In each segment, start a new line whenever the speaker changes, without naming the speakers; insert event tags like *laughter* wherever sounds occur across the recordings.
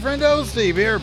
Friendo, Steve here.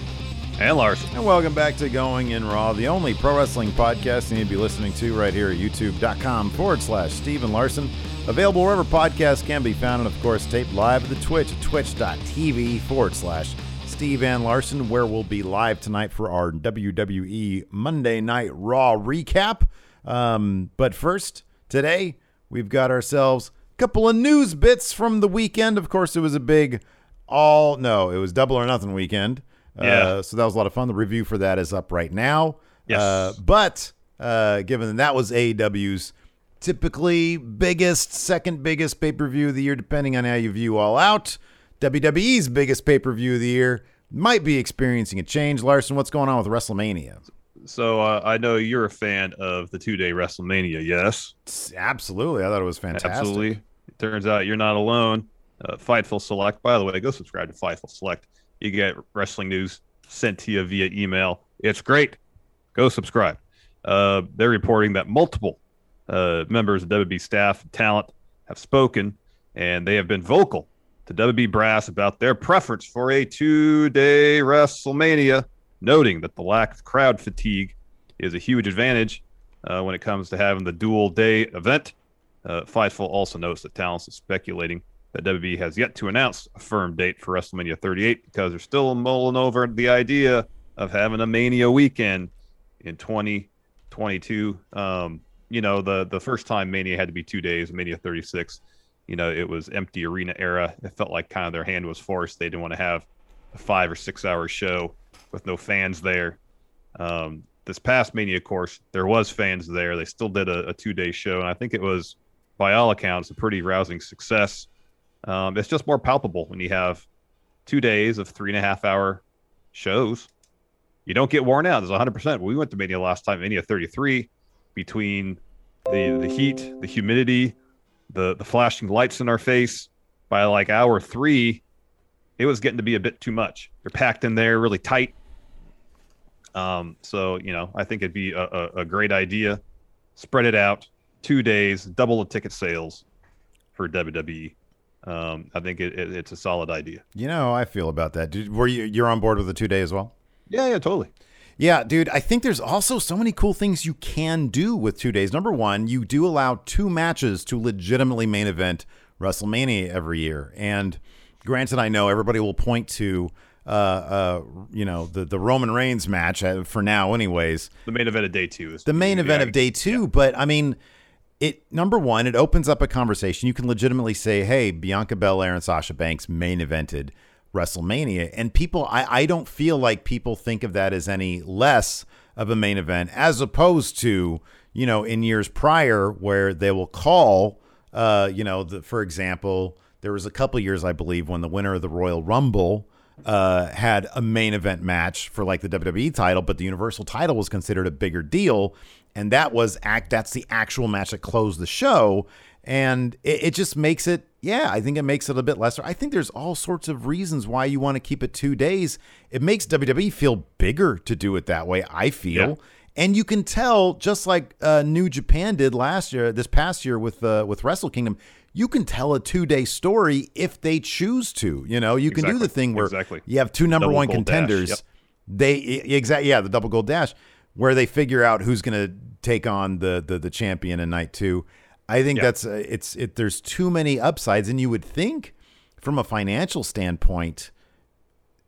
And Larson.
And welcome back to Going in Raw, the only pro wrestling podcast you need to be listening to right here at youtube.com forward slash Steven Larson. Available wherever podcasts can be found, and of course, taped live at the Twitch at twitch.tv forward slash Steve and Larson, where we'll be live tonight for our WWE Monday Night Raw recap. Um, but first, today, we've got ourselves a couple of news bits from the weekend. Of course, it was a big all no, it was double or nothing weekend.
Yeah.
Uh, so that was a lot of fun. The review for that is up right now.
Yes.
Uh, but uh, given that that was AEW's typically biggest, second biggest pay per view of the year, depending on how you view All Out, WWE's biggest pay per view of the year might be experiencing a change. Larson, what's going on with WrestleMania?
So uh, I know you're a fan of the two day WrestleMania, yes?
Absolutely. I thought it was fantastic.
Absolutely. It turns out you're not alone. Uh, Fightful Select, by the way, go subscribe to Fightful Select. You get wrestling news sent to you via email. It's great. Go subscribe. Uh, they're reporting that multiple uh, members of WB staff and talent have spoken, and they have been vocal to WB Brass about their preference for a two day WrestleMania, noting that the lack of crowd fatigue is a huge advantage uh, when it comes to having the dual day event. Uh, Fightful also notes that talents is speculating that WWE has yet to announce a firm date for WrestleMania 38 because they're still mulling over the idea of having a Mania weekend in 2022. Um, you know, the the first time Mania had to be two days, Mania 36. You know, it was empty arena era. It felt like kind of their hand was forced. They didn't want to have a five or six hour show with no fans there. Um, this past Mania, of course, there was fans there. They still did a, a two day show, and I think it was, by all accounts, a pretty rousing success. Um, it's just more palpable when you have two days of three and a half hour shows. You don't get worn out. There's 100%. We went to Mania last time, Mania 33, between the the heat, the humidity, the the flashing lights in our face. By like hour three, it was getting to be a bit too much. You're packed in there, really tight. Um, so you know, I think it'd be a, a, a great idea. Spread it out, two days, double the ticket sales for WWE. Um, I think it, it, it's a solid idea.
You know how I feel about that. Did, were you you're on board with the two day as well?
Yeah, yeah, totally.
Yeah, dude, I think there's also so many cool things you can do with two days. Number one, you do allow two matches to legitimately main event WrestleMania every year. And granted, I know everybody will point to, uh, uh, you know, the, the Roman Reigns match uh, for now, anyways.
The main event of day two is
The main event of day two. But I mean, it number one, it opens up a conversation. You can legitimately say, hey, Bianca Belair and Sasha Banks main evented WrestleMania. And people, I, I don't feel like people think of that as any less of a main event as opposed to, you know, in years prior where they will call, uh, you know, the, for example, there was a couple years, I believe, when the winner of the Royal Rumble uh, had a main event match for like the WWE title, but the Universal title was considered a bigger deal. And that was act. That's the actual match that closed the show and it, it, just makes it yeah i think it makes it a bit lesser i think there's all sorts of reasons why you want to keep it two days it makes wwe feel bigger to do it that way i feel yeah. and you can tell just like uh, new japan did last year this past year with uh, with wrestle kingdom you can tell a two day story if they choose to you know you can
exactly.
do the thing where
exactly.
you have two number double one contenders yep. they exactly yeah the double gold dash where they figure out who's going to take on the, the the champion in night two I think yeah. that's uh, it's it. There's too many upsides, and you would think, from a financial standpoint,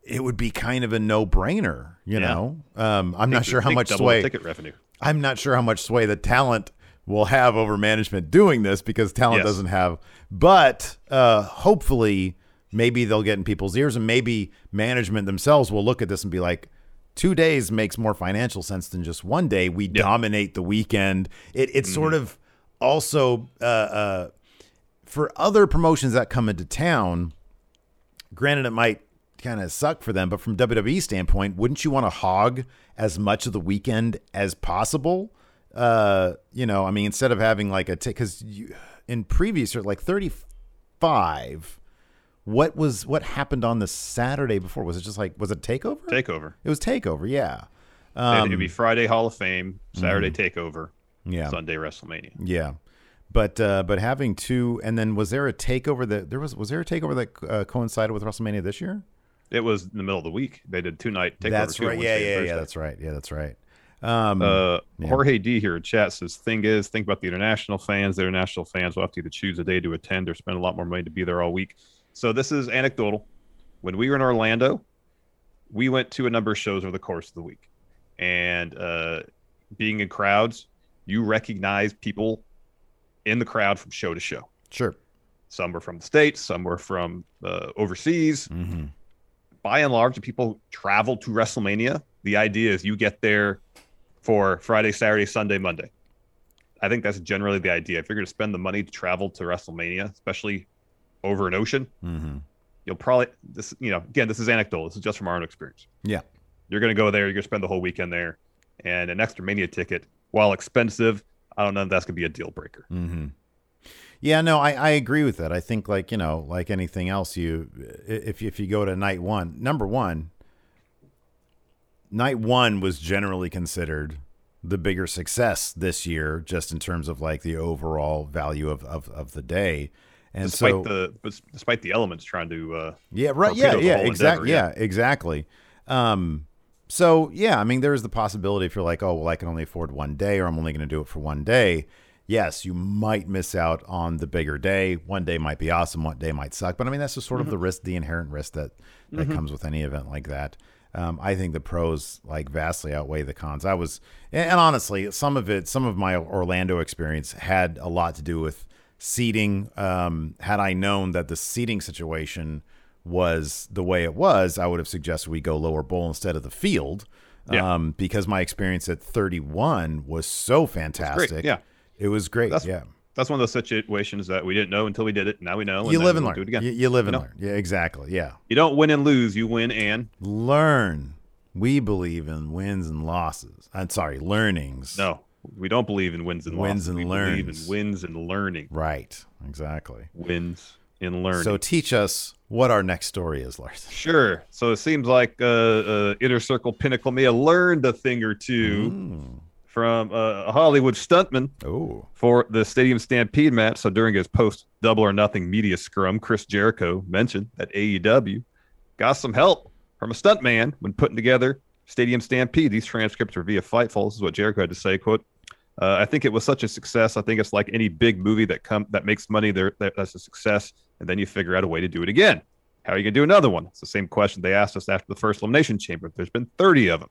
it would be kind of a no brainer. You yeah. know, um, I'm not sure how much sway
ticket revenue.
I'm not sure how much sway the talent will have over management doing this because talent yes. doesn't have. But uh, hopefully, maybe they'll get in people's ears, and maybe management themselves will look at this and be like two days makes more financial sense than just one day. We dominate the weekend. It, it's mm-hmm. sort of also uh, uh, for other promotions that come into town, granted it might kind of suck for them, but from WWE standpoint, wouldn't you want to hog as much of the weekend as possible? Uh, you know, I mean, instead of having like a because in previous or like thirty five. What was what happened on the Saturday before? Was it just like was it takeover?
Takeover.
It was takeover. Yeah.
Um, It'd be Friday Hall of Fame, Saturday mm-hmm. Takeover,
yeah.
Sunday WrestleMania.
Yeah. But uh, but having two, and then was there a takeover that there was was there a takeover that uh, coincided with WrestleMania this year?
It was in the middle of the week. They did two night takeover.
That's right. Yeah, yeah, yeah. That's right. Yeah, that's right. Um,
uh, yeah. Jorge D here in chat says, "Thing is, think about the international fans. The international fans will have to either choose a day to attend or spend a lot more money to be there all week." So this is anecdotal. When we were in Orlando, we went to a number of shows over the course of the week, and uh, being in crowds, you recognize people in the crowd from show to show.
Sure.
Some were from the states, some were from uh, overseas.
Mm-hmm.
By and large, the people travel to WrestleMania. The idea is you get there for Friday, Saturday, Sunday, Monday. I think that's generally the idea. If you're going to spend the money to travel to WrestleMania, especially over an ocean,
mm-hmm.
you'll probably this. You know, again, this is anecdotal. This is just from our own experience.
Yeah,
you're going to go there. You're going to spend the whole weekend there, and an extra Mania ticket while expensive, I don't know if that's going to be a deal breaker.
Mm-hmm. Yeah, no, I, I agree with that. I think like you know, like anything else, you if if you go to night one, number one, night one was generally considered the bigger success this year, just in terms of like the overall value of of, of the day. And
despite
so,
the despite the elements trying to uh,
yeah right yeah yeah exactly yeah. yeah exactly um so yeah, I mean, there is the possibility if you're like, oh well, I can only afford one day, or I'm only going to do it for one day. Yes, you might miss out on the bigger day. One day might be awesome. One day might suck. But I mean, that's just sort mm-hmm. of the risk, the inherent risk that that mm-hmm. comes with any event like that. Um, I think the pros like vastly outweigh the cons. I was, and honestly, some of it, some of my Orlando experience had a lot to do with seating. Um, had I known that the seating situation was the way it was, I would have suggested we go lower bowl instead of the field. Yeah. Um, because my experience at 31 was so fantastic.
Yeah.
It was great.
That's,
yeah.
That's one of those situations that we didn't know until we did it. Now we know.
You live and learn. Do it again. You, you live and you know? learn. Yeah, exactly. Yeah.
You don't win and lose. You win and
learn. We believe in wins and losses. I'm sorry, learnings.
No, we don't believe in wins and
wins
losses.
and
we
learns.
believe in wins and learning.
Right. Exactly.
Wins and learning.
So teach us what our next story is, Lars.
Sure. So it seems like uh, uh, Inner Circle Pinnacle may have learned a thing or two mm. from uh, a Hollywood stuntman
Ooh.
for the Stadium Stampede match. So during his post Double or Nothing media scrum, Chris Jericho mentioned that AEW got some help from a stuntman when putting together Stadium Stampede. These transcripts are via Fightful. This is what Jericho had to say. "Quote: uh, I think it was such a success. I think it's like any big movie that come that makes money. There, that, that's a success, and then you figure out a way to do it again. How are you gonna do another one? It's the same question they asked us after the first Elimination Chamber. There's been 30 of them,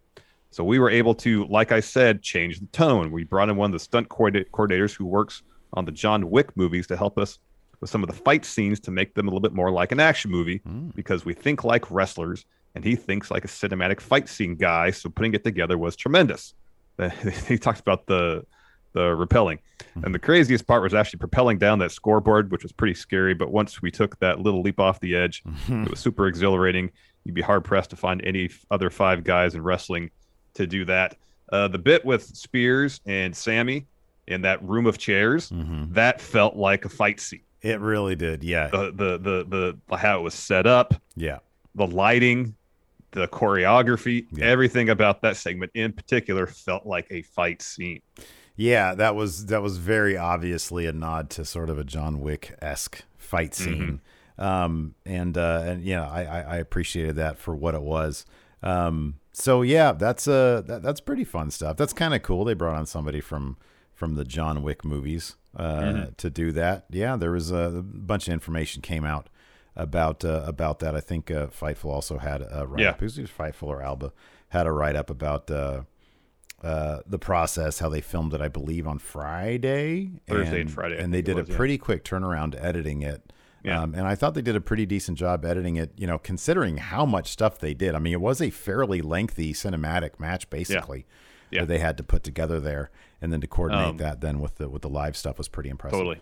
so we were able to, like I said, change the tone. We brought in one of the stunt coordinators who works on the John Wick movies to help us with some of the fight scenes to make them a little bit more like an action movie mm. because we think like wrestlers and he thinks like a cinematic fight scene guy. So putting it together was tremendous. *laughs* he talks about the the repelling. Mm-hmm. And the craziest part was actually propelling down that scoreboard, which was pretty scary. But once we took that little leap off the edge, mm-hmm. it was super exhilarating. You'd be hard pressed to find any other five guys in wrestling to do that. Uh, the bit with Spears and Sammy in that room of chairs, mm-hmm. that felt like a fight scene.
It really did. Yeah.
The, the the the how it was set up.
Yeah.
The lighting, the choreography, yeah. everything about that segment in particular felt like a fight scene.
Yeah, that was that was very obviously a nod to sort of a John Wick esque fight mm-hmm. scene. Mm-hmm. Um, and uh, and yeah, I, I appreciated that for what it was. Um, so yeah, that's uh that, that's pretty fun stuff. That's kind of cool. They brought on somebody from from the John Wick movies uh, mm-hmm. to do that. Yeah, there was a bunch of information came out about uh, about that. I think uh, Fightful also had a write up. Yeah. Who's Fightful or Alba had a write up about uh, uh, the process, how they filmed it. I believe on Friday,
Thursday
and,
and Friday,
and they did was, a pretty yeah. quick turnaround editing it. Yeah. Um, and I thought they did a pretty decent job editing it, you know, considering how much stuff they did. I mean, it was a fairly lengthy cinematic match, basically, yeah. yeah. that they had to put together there and then to coordinate um, that then with the with the live stuff was pretty impressive.
Totally.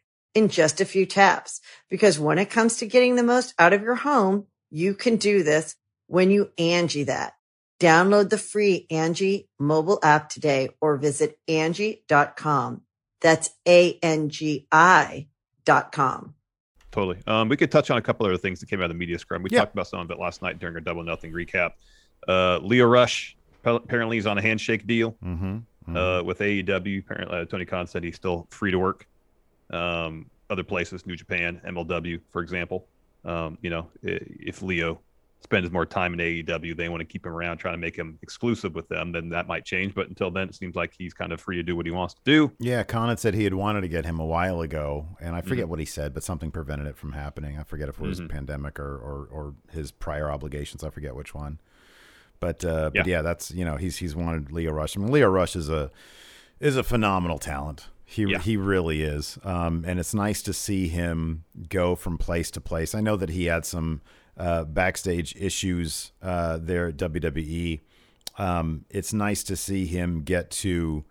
in just a few taps. Because when it comes to getting the most out of your home, you can do this when you Angie that. Download the free Angie mobile app today or visit Angie.com. That's A-N-G-I dot com.
Totally. Um, we could touch on a couple other things that came out of the media scrum. We yeah. talked about some of it last night during our double nothing recap. Uh, Lio Rush apparently is on a handshake deal.
Mm-hmm
mm-hmm. uh, with AEW. Apparently, uh, Tony Khan said he's still free to work. Um, other places, New Japan, MLW, for example. Um, you know, if Lio spends more time in AEW, they want to keep him around, trying to make him exclusive with them, then that might change. But until then, it seems like he's kind of free to do what he wants to do.
Yeah, had said he had wanted to get him a while ago, and I forget mm-hmm. what he said, but something prevented it from happening. I forget if it was mm-hmm. pandemic or, or, or his prior obligations. I forget which one. But uh, but yeah. yeah, that's you know he's he's wanted Lio Rush. I mean, Lio Rush is a is a phenomenal talent. He yeah. he really is, um, and it's nice to see him go from place to place. I know that he had some uh, backstage issues uh, there at WWE. Um, it's nice to see him get to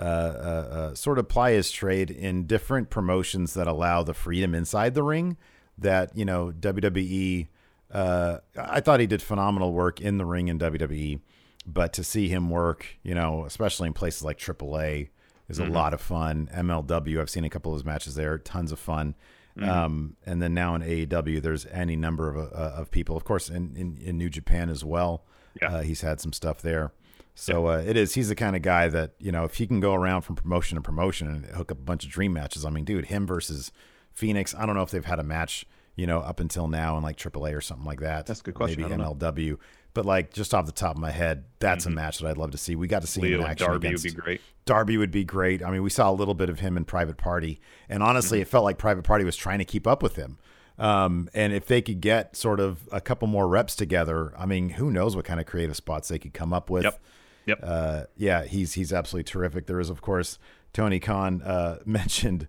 uh, uh, uh, sort of ply his trade in different promotions that allow the freedom inside the ring that you know WWE uh, I thought he did phenomenal work in the ring in WWE, but to see him work, you know, especially in places like AAA, is mm-hmm. a lot of fun. MLW, I've seen a couple of his matches there, tons of fun. Mm-hmm. Um, and then now in AEW, there's any number of uh, of people, of course, in, in, in New Japan as well. Yeah. Uh, he's had some stuff there. So yeah. uh, it is. He's the kind of guy that you know, if he can go around from promotion to promotion and hook up a bunch of dream matches. I mean, dude, him versus Fenix. I don't know if they've had a match you know, up until now in like AAA or something like that.
That's a good question.
Maybe MLW. Know. But like just off the top of my head, that's mm-hmm. a match that I'd love to see. We got to see
Lio
him in action.
Darby
against,
would be great.
Darby would be great. I mean, we saw a little bit of him in Private Party, and honestly, mm-hmm. it felt like Private Party was trying to keep up with him. Um, and if they could get sort of a couple more reps together, I mean, who knows what kind of creative spots they could come up with.
Yep. Yep.
Uh, yeah, he's he's absolutely terrific. There is, of course, Tony Khan uh, *laughs* mentioned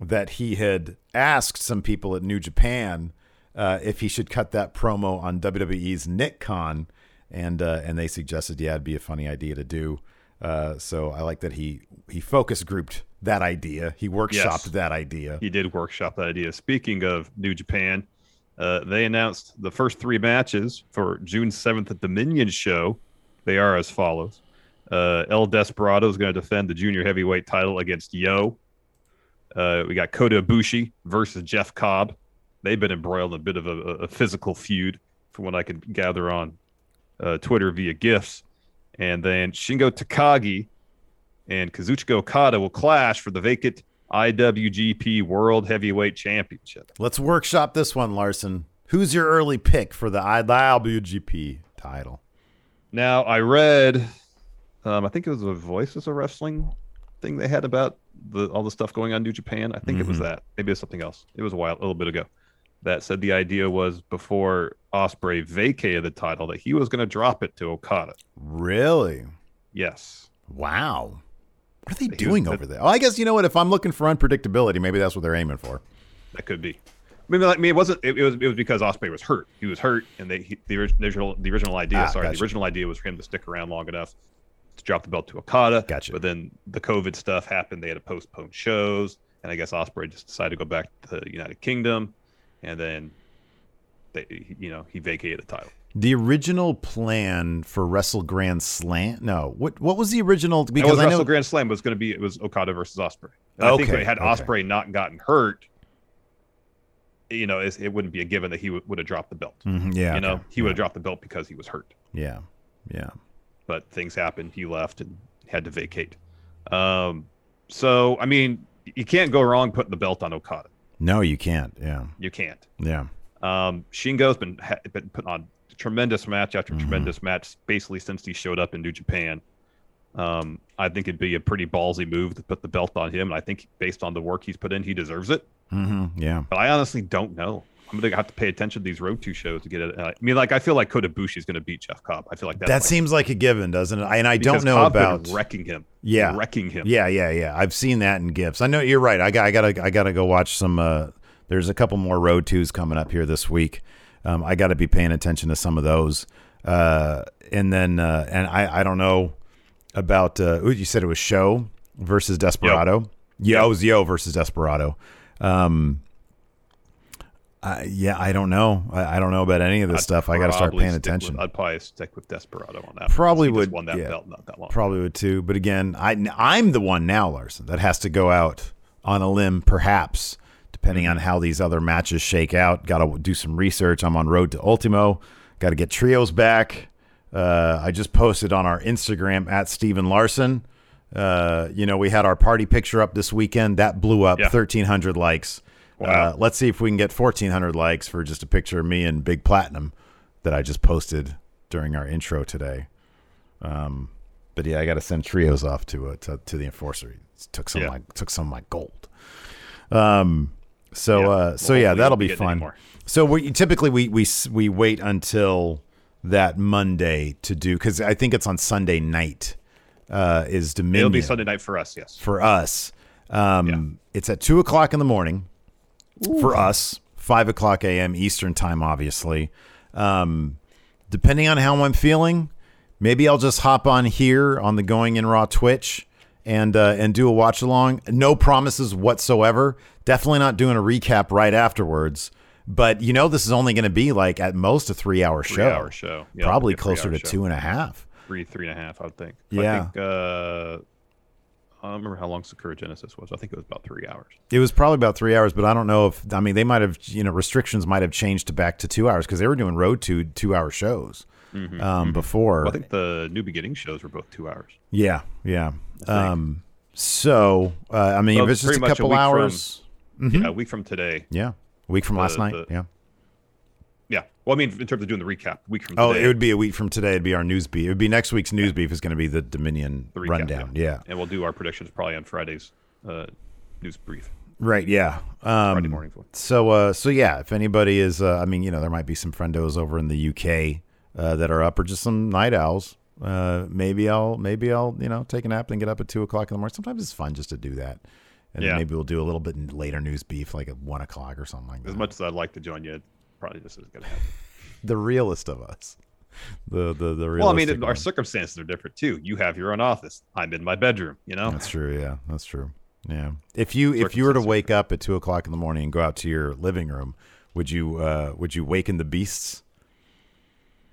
that he had asked some people at New Japan uh, if he should cut that promo on WWE's Nick Khan, and uh, and they suggested, yeah, it'd be a funny idea to do. Uh, so I like that he he focus grouped that idea. He workshopped
Yes.
that idea.
He did workshop that idea. Speaking of New Japan, uh, they announced the first three matches for June 7th at the Dominion show. They are as follows uh, El Desperado is going to defend the junior heavyweight title against YOH. Uh, we got Kota Ibushi versus Jeff Cobb. They've been embroiled in a bit of a, a physical feud, from what I could gather on uh, Twitter via GIFs. And then Shingo Takagi and Kazuchika Okada will clash for the vacant IWGP World Heavyweight Championship.
Let's workshop this one, Larson. Who's your early pick for the IWGP title?
Now, I read, um, I think it was a Voices of Wrestling thing they had about the all the stuff going on in New Japan. I think it was that. Maybe it's something else. It was a while, a little bit ago. That said the idea was before Ospreay vacated the title that he was going to drop it to Okada.
Really?
Yes.
Wow. What are they
He was-
doing over there? Oh, I guess you know what? If I'm looking for unpredictability, maybe that's what they're aiming for.
That could be. I mean, like, I mean, it wasn't. It, it was. It was because Ospreay was hurt. He was hurt, and they he, the, the original the original idea.
Ah,
sorry,
gotcha.
the original idea was for him to stick around long enough to drop the belt to Okada.
Gotcha.
But then the COVID stuff happened. They had to postpone shows, and I guess Ospreay just decided to go back to the United Kingdom, and then they, he- you know, he vacated the title.
The original plan for Wrestle Grand Slam? No. What What was the original?
Because
Because I know.
Wrestle Grand Slam was going to be it was Okada versus Ospreay. And I think
Okay,
if had
okay.
Ospreay not gotten hurt, you know, it's, it wouldn't be a given that he would, would have dropped the belt.
Mhm, yeah.
you know,
okay.
he would have dropped the belt because he was hurt.
Yeah. Yeah.
But things happened. He left and had to vacate. Um, so I mean, you can't go wrong putting the belt on Okada.
No, you can't. Yeah.
You can't.
Yeah.
Um, Shingo's been ha- been putting on tremendous match after
Mhm.
tremendous match basically since he showed up in New Japan. Um, I think it'd be a pretty ballsy move to put the belt on him, and I think based on the work he's put in, he deserves it.
hmm Yeah.
But I honestly don't know. I'm gonna have to pay attention to these road two shows to get it. Uh, I mean, like I feel like Kota Ibushi's gonna beat Jeff Cobb. I feel like that.
that
like-
seems like a given, doesn't it? I- And I don't know
Cobb's
about.
wrecking him.
Yeah.
wrecking him.
Yeah, yeah, yeah. I've seen that in gifs. I know you're right. I got, I gotta, I gotta go watch some. Uh, there's a couple more road twos coming up here this week. Um, I got to be paying attention to some of those. Uh, and then, uh, and I, I don't know about. Uh, ooh, you said it was SHO versus Desperado. Yo, it was YOH versus Desperado. Um, I, yeah, I don't know. I, I don't know about any of this
I'd
stuff. I got to start paying attention.
With, I'd probably stick with Desperado on that.
Probably
one. He just
would,
won that
yeah.
belt not that long.
Probably would too. But again, I, I'm the one now, Larson, that has to go out on a limb, perhaps, depending on how these other matches shake out. Got to do some research. I'm on road to Ultimo. Got to get trios back. Uh, I just posted on our Instagram at Steven Larson. Uh, you know, we had our party picture up this weekend. That blew up
Yeah.
1,300 likes.
Wow.
Uh, let's see if we can get 1,400 likes for just a picture of me and Big Platinum that I just posted during our intro today. Um, but yeah, I got to send trios off to, uh, to to the enforcer. He took some
Yeah.
of my took some of my gold. Um, so
Yeah.
uh,
Well,
so yeah, that'll be fun. So we typically we we we wait until that Monday to do because I think it's on Sunday night. Uh, is Dominion
It'll be Sunday night for us. Yes.
for us. Um, It's at two o'clock in the morning for us, five o'clock a.m. Eastern time, obviously. Um, depending on how I'm feeling, maybe I'll just hop on here on the Going in Raw Twitch and uh, and do a watch along. No promises whatsoever. Definitely not doing a recap right afterwards. But you know, this is only going to be like at most a three hour show.
Three-hour show. Yeah,
Probably
like a three-hour
closer to
show.
two and a half.
Three, three and a half, I would think.
Yeah.
I think, uh, I don't remember how long Sakura Genesis was. I think it was about three hours.
It was probably about three hours, but I don't know if I mean they might have you know restrictions might have changed to back to two hours because they were doing road to two hour shows um, before.
Well, I think the New Beginning shows were both two hours.
yeah, yeah. Um, so uh, I mean,
Well,
if it's just a
much a
couple
week from-
hours,
Yeah, a week from today.
yeah, a week from
The-
last night,
the-
yeah.
Yeah. Well, I mean, in terms of doing the recap, week from
Oh,
today.
it would be a week from today. It'd be our news beef. It would be next week's news beef is going to be the Dominion
the recap,
rundown. Yeah.
And we'll do our predictions probably on Friday's uh, news brief.
right. Yeah. Um,
Friday morning.
So, uh, so yeah, if anybody is, uh, I mean, you know, there might be some friendos over in the UK uh, that are up, or just some night owls. Uh, maybe I'll maybe I'll you know take a nap and get up at two o'clock in the morning. Sometimes it's fun just to do that, and
Yeah.
maybe we'll do a little bit later news beef like at one o'clock or something like that.
As much as I'd like to join you, probably just isn't going to happen. *laughs*
the realist of us, the the the.
Well, I mean, our circumstances are different too. You have your own office. I'm in my bedroom. You know.
That's true. Yeah, that's true. Yeah. If you if you were to wake up at two o'clock in the morning and go out to your living room, would you uh would you waken the beasts?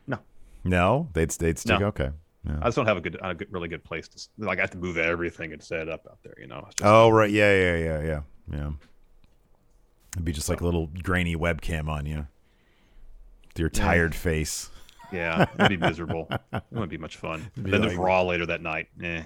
No.
No, they'd they'd stick.
No.
Okay. Yeah.
I just don't have a good, a good, really good place to like. I have to move everything and set it up out there. You know.
Oh right, yeah, yeah, yeah, yeah, yeah. It'd be just like a little grainy webcam on you, with your tired face.
Yeah, it'd be miserable. *laughs* It wouldn't be much fun.
Be
then there's Raw later that night. Eh.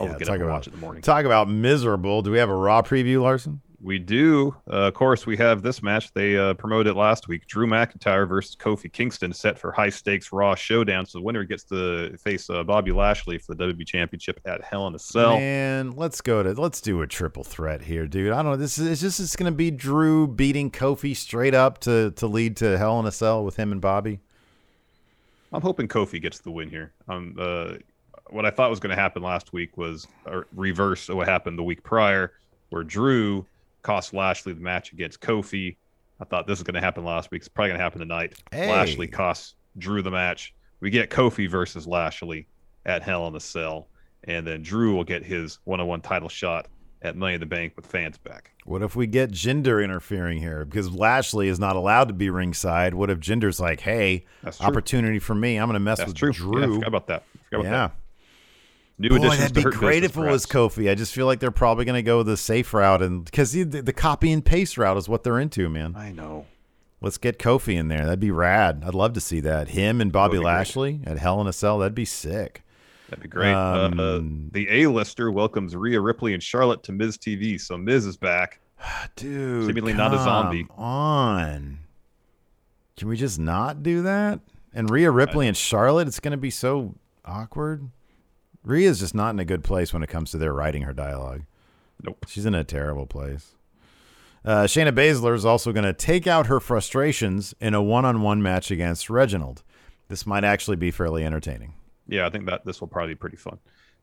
I'll
Yeah, talk
up
about
watch it in the morning.
talk about miserable. Do we have a raw preview, Larson?
We do. Uh, of course, we have this match. They uh, promoted last week. Drew McIntyre versus Kofi Kingston set for high stakes Raw showdown. So the winner gets to face uh, Bobby Lashley for the WWE Championship at Hell in a Cell.
Man, let's go to let's do a triple threat here, dude. I don't know. This is it's just it's gonna be Drew beating Kofi straight up to to lead to Hell in a Cell with him and Bobby.
I'm hoping Kofi gets the win here. Um, uh, what I thought was going to happen last week was a reverse of what happened the week prior, where Drew cost Lashley the match against Kofi. I thought this is going to happen last week. It's probably going to happen tonight.
Hey.
Lashley costs Drew the match. We get Kofi versus Lashley at Hell in a Cell, and then Drew will get his one-on-one title shot at Money in the Bank with fans back.
What if we get Jinder interfering here? Because Lashley is not allowed to be ringside. What if Jinder's like, hey, opportunity for me. I'm gonna mess
That's
with
true. Yeah, I
Drew.
forgot about that. Forgot about
yeah.
that. New
Boy,
additions
that'd
to
be
Hurt
great
Business,
if it was. Kofi. I just feel like they're probably going to go the safe route, and because the, the copy and paste route is what they're into, man.
I know.
Let's get Kofi in there. That'd be rad. I'd love to see that. Him and Bobby
That'd great.
Lashley at Hell in a Cell. That'd be sick.
That'd be great. uh,
Um,
uh, the A-lister welcomes Rhea Ripley and Charlotte to Miz TV. So Miz is back. *sighs*
Dude,
Seemingly not a zombie.
On. Can we just not do that? And Rhea Ripley and Charlotte, it's going to be so awkward. Rhea's just not in a good place when it comes to their writing her dialogue.
Nope.
She's in a terrible place. Uh, Shayna Baszler is also going to take out her frustrations in a one-on-one match against Reginald. This might actually be fairly entertaining.
Yeah, I think that this will probably be pretty fun.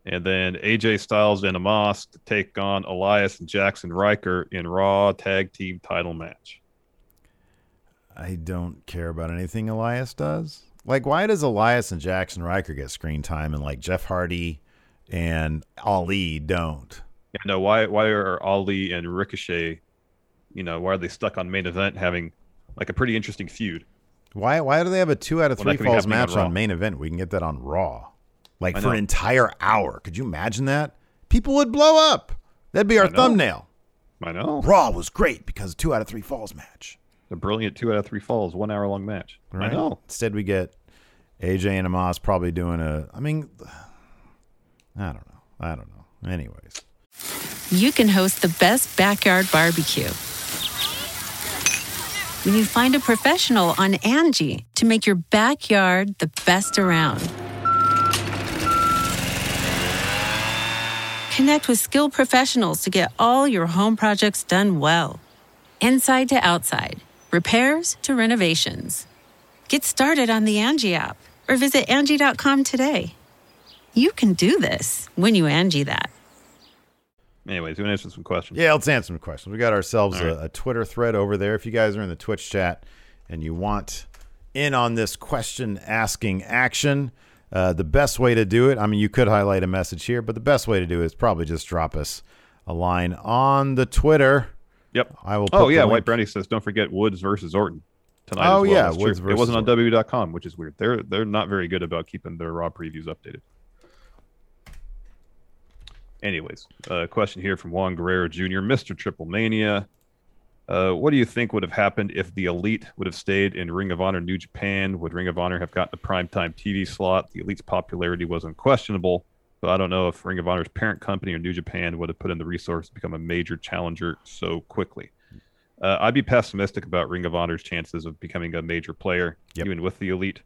And then AJ Styles and Omos to take on Elias and Jaxson Ryker in Raw Tag Team Title match.
I don't care about anything Elias does. Like, why does Elias and Jaxson Ryker get screen time and like Jeff Hardy and Ali don't?
Yeah, no, why why are Ali and Ricochet, you know, why are they stuck on main event having like a pretty interesting feud?
Why why do they have a two out of three
be
falls
happening on
match on, main event? We can get that on Raw. Like
I
for an entire hour. Could you imagine that? People would blow up. That'd be our
I
thumbnail.
I know.
Raw was great because two out of three falls match.
A brilliant two out of three falls, one hour long match. I know.
Instead, we get AJ and Omos probably doing a. I mean, I don't know. I don't know. Anyways,
you can host the best backyard barbecue. When you find a professional on Angie to make your backyard the best around. Connect with skilled professionals to get all your home projects done well. Inside to outside, repairs to renovations. Get started on the Angie app or visit Angie.com today. You can do this when you Angie that.
Anyways, we want to answer some questions.
yeah, let's answer some questions. We got ourselves
All right.
a, a Twitter thread over there. If you guys are in the Twitch chat and you want in on this question asking action, uh, the best way to do it, I mean, you could highlight a message here, but the best way to do it is probably just drop us a line on the Twitter.
Yep.
I will.
Oh yeah, White
link-
Brownie says don't forget Woods versus Orton tonight.
Oh,
as well.
yeah,
That's.
Woods
It wasn't on WWE.com, which is weird. They're they're not very good about keeping their Raw previews updated. Anyways, a question here from Juan Guerrero Jr., Mr. Triple Mania. Uh, what do you think would have happened if the Elite would have stayed in Ring of Honor New Japan? Would Ring of Honor have gotten a primetime TV slot? The Elite's popularity was unquestionable, but I don't know if Ring of Honor's parent company or New Japan would have put in the resources to become a major challenger so quickly. Uh, I'd be pessimistic about Ring of Honor's chances of becoming a major player,
Yep.
even with the Elite.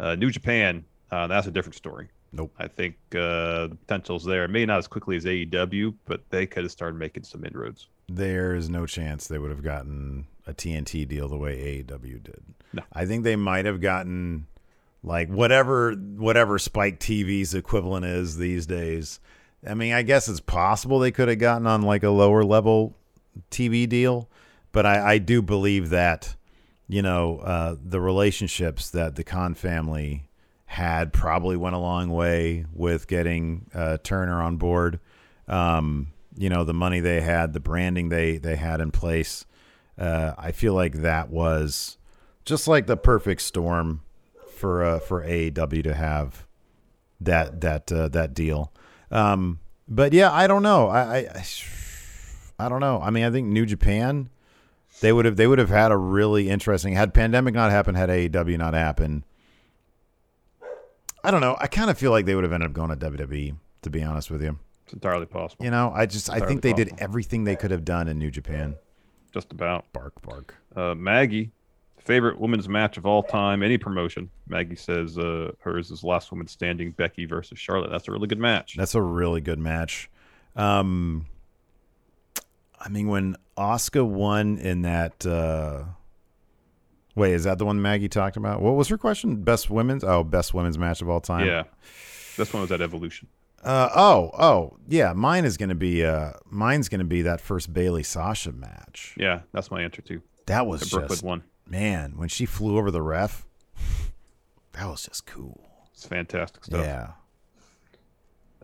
Uh, New Japan, uh, that's a different story.
Nope.
I think uh, the potential's there. Maybe not as quickly as AEW, but they could have started making some inroads.
There's no chance they would have gotten a TNT deal the way AEW did.
No.
I think they might have gotten like whatever whatever Spike TV's equivalent is these days. I mean, I guess it's possible they could have gotten on like a lower level TV deal, but I, I do believe that you know uh, the relationships that the Khan family had probably went a long way with getting uh, Turner on board. Um, you know, the money they had, the branding they they had in place. Uh, I feel like that was just like the perfect storm for uh, for AEW to have that that uh, that deal. Um, but yeah, I don't know. I, I I don't know. I mean, I think New Japan they would have they would have had a really interesting had pandemic not happened, had AEW not happened. I don't know. I kind of feel like they would have ended up going to WWE. To be honest with you,
It's entirely possible.
you know, I just I think they did everything they could have done in New Japan.
Just about.
Bark, bark.
Uh, Maggie, favorite women's match of all time, any promotion. Maggie says uh, hers is Last Woman Standing, Becky versus Charlotte. That's a really good match.
That's a really good match. Um, I mean, when Oscar won in that. Uh, wait, is that the one Maggie talked about? What was her question? Best women's? Oh, best women's match of all time.
yeah. This one was at Evolution.
Uh, oh, oh, yeah. Mine is gonna be. Uh, mine's gonna be that first Bayley Sasha match.
Yeah, that's my answer too.
That was
The Brookwood
just
one.
Man when she flew over the ref. *laughs* That was just cool.
It's fantastic stuff.
Yeah.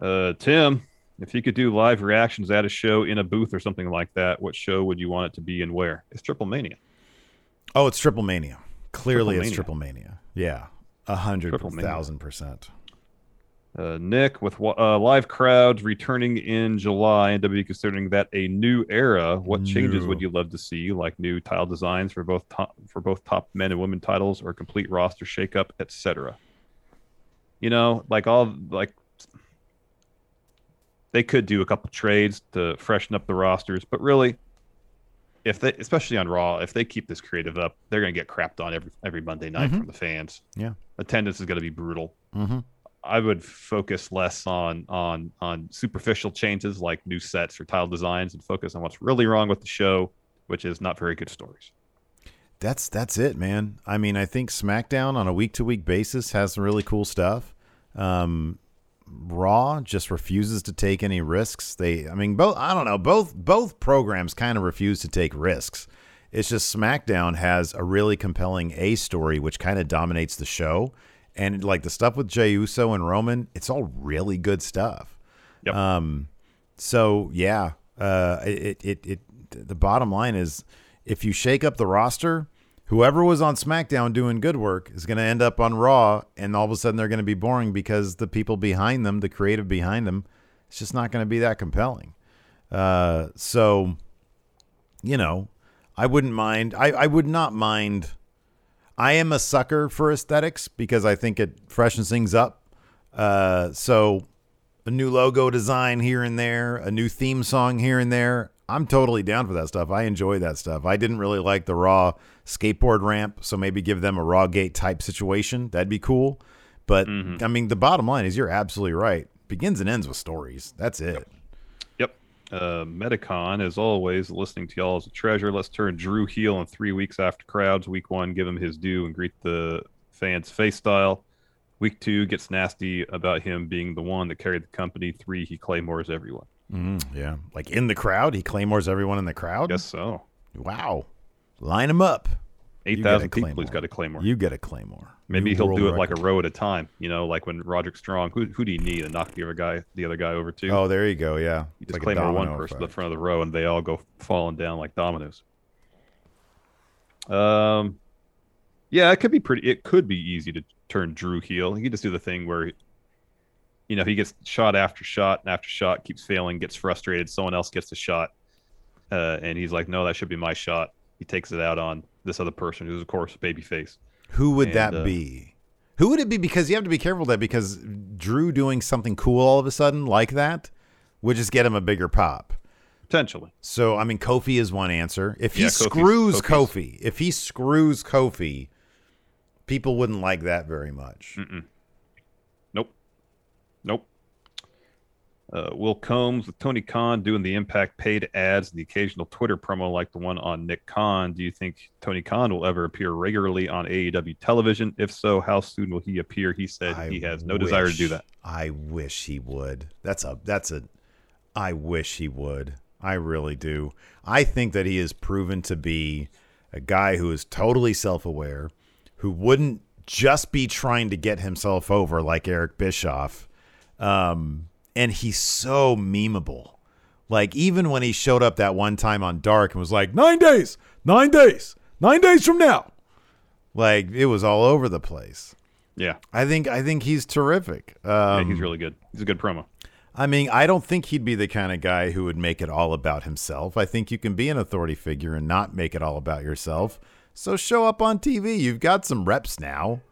Uh, Tim, if you could do live reactions at a show in a booth or something like that, what show would you want it to be and where? It's Triple Mania.
Oh, it's Triple Mania. Clearly, it's
Triplemania.
Triple Mania. Yeah, a hundred thousand percent.
Uh, Nick, with uh, live crowds returning in July and W considering that a new era, what changes would you love to see? Like new tile designs for both top, for both top men and women titles, or complete roster shakeup, etc. You know, like all like they could do a couple trades to freshen up the rosters, but really, if they, especially on Raw, if they keep this creative up, they're going to get crapped on every every Monday night
Mhm.
from the fans.
Yeah.
attendance is going to be brutal.
Mm-hmm.
I would focus less on on on superficial changes like new sets or tile designs, and focus on what's really wrong with the show, which is not very good stories.
That's that's it, man. I mean, I think SmackDown on a week to week basis has some really cool stuff. Um, Raw just refuses to take any risks. They, I mean, both. I don't know. Both both programs kind of refuse to take risks. It's just SmackDown has a really compelling A story, which kind of dominates the show, and like the stuff with Jey Uso and Roman, it's all really good stuff.
Yep.
Um, so yeah, uh, it, it it the bottom line is if you shake up the roster, whoever was on SmackDown doing good work is going to end up on Raw, and all of a sudden they're going to be boring because the people behind them, the creative behind them, it's just not going to be that compelling. Uh, so, you know, I wouldn't mind. I, I would not mind. I am a sucker for aesthetics because I think it freshens things up. Uh, so a new logo design here and there, a new theme song here and there. I'm totally down for that stuff. I enjoy that stuff. I didn't really like the Raw skateboard ramp, so maybe give them a Raw Gate type situation. That'd be cool. But I mean, the bottom line is you're absolutely right. Begins and ends with stories. That's it.
Yep. Uh, Metacon, as always, listening to y'all is a treasure. Let's turn Drew heel in three weeks after crowds. Week one, give him his due and greet the fans face style. Week two gets nasty about him being the one that carried the company. Three, he claymores everyone.
Mm, yeah. Like in the crowd, he claymores everyone in the crowd.
Guess so.
Wow. Line him up. Eight thousand
Eight
get a
thousand people. He's got a claymore.
You get a claymore.
Maybe
New
he'll do it like a row at a time. You know, like when Roderick Strong. Who who do you need to knock the other guy the other guy over to?
Oh, there you go. Yeah.
you just
like a
one person at the front of the row, and they all go falling down like dominoes. Um, yeah, it could be pretty. It could be easy to turn Drew heel. He could just do the thing where, you know, he gets shot after shot and after shot, keeps failing, gets frustrated. Someone else gets the shot, uh, and he's like, "No, that should be my shot." He takes it out on this other person, who's of course a babyface.
Who would
And,
that
uh,
be? Who would it be? Because you have to be careful that because Drew doing something cool all of a sudden like that would just get him a bigger pop.
Potentially,
So I mean, Kofi is one answer. If he
Yeah,
screws
Kofi's-
Kofi, if he screws Kofi, people wouldn't like that very much.
Mm. nope, nope. Uh, Will Combs with Tony Khan doing the Impact paid ads and the occasional Twitter promo like the one on Nick Khan. Do you think Tony Khan will ever appear regularly on AEW television? If so, how soon will he appear? He said
I
he has no desire to do that.
I wish he would. That's a that's a I wish he would. I really do. I think that he has proven to be a guy who is totally self-aware, who wouldn't just be trying to get himself over like Eric Bischoff. Um and he's so memeable. Like even when he showed up that one time on Dark and was like, nine days, nine days, nine days from now. Like it was all over the place.
Yeah,
I think I think he's terrific.
yeah,
Um,
he's really good. He's a good promo.
I mean, I don't think he'd be the kind of guy who would make it all about himself. I think you can be an authority figure and not make it all about yourself. So show up on TV. You've got some reps now.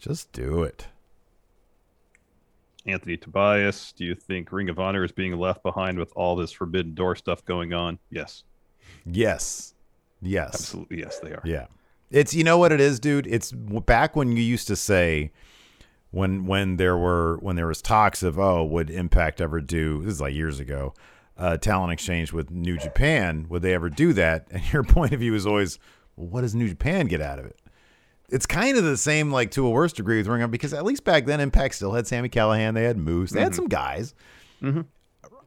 Just do it.
Anthony Tobias, do you think Ring of Honor is being left behind with all this Forbidden Door stuff going on? Yes,
Yes. Yes.
absolutely. Yes, they are.
Yeah. It's you know what it is, dude. It's back when you used to say when when there were when there was talks of oh would Impact ever do this is like years ago uh, talent exchange with New Japan would they ever do that? And *laughs* your point of view is always well, what does New Japan get out of it? It's kind of the same like to a worse degree with Ring of Honor because at least back then Impact still had Sami Callihan, they had Moose, they had mm-hmm. some guys. Mm-hmm.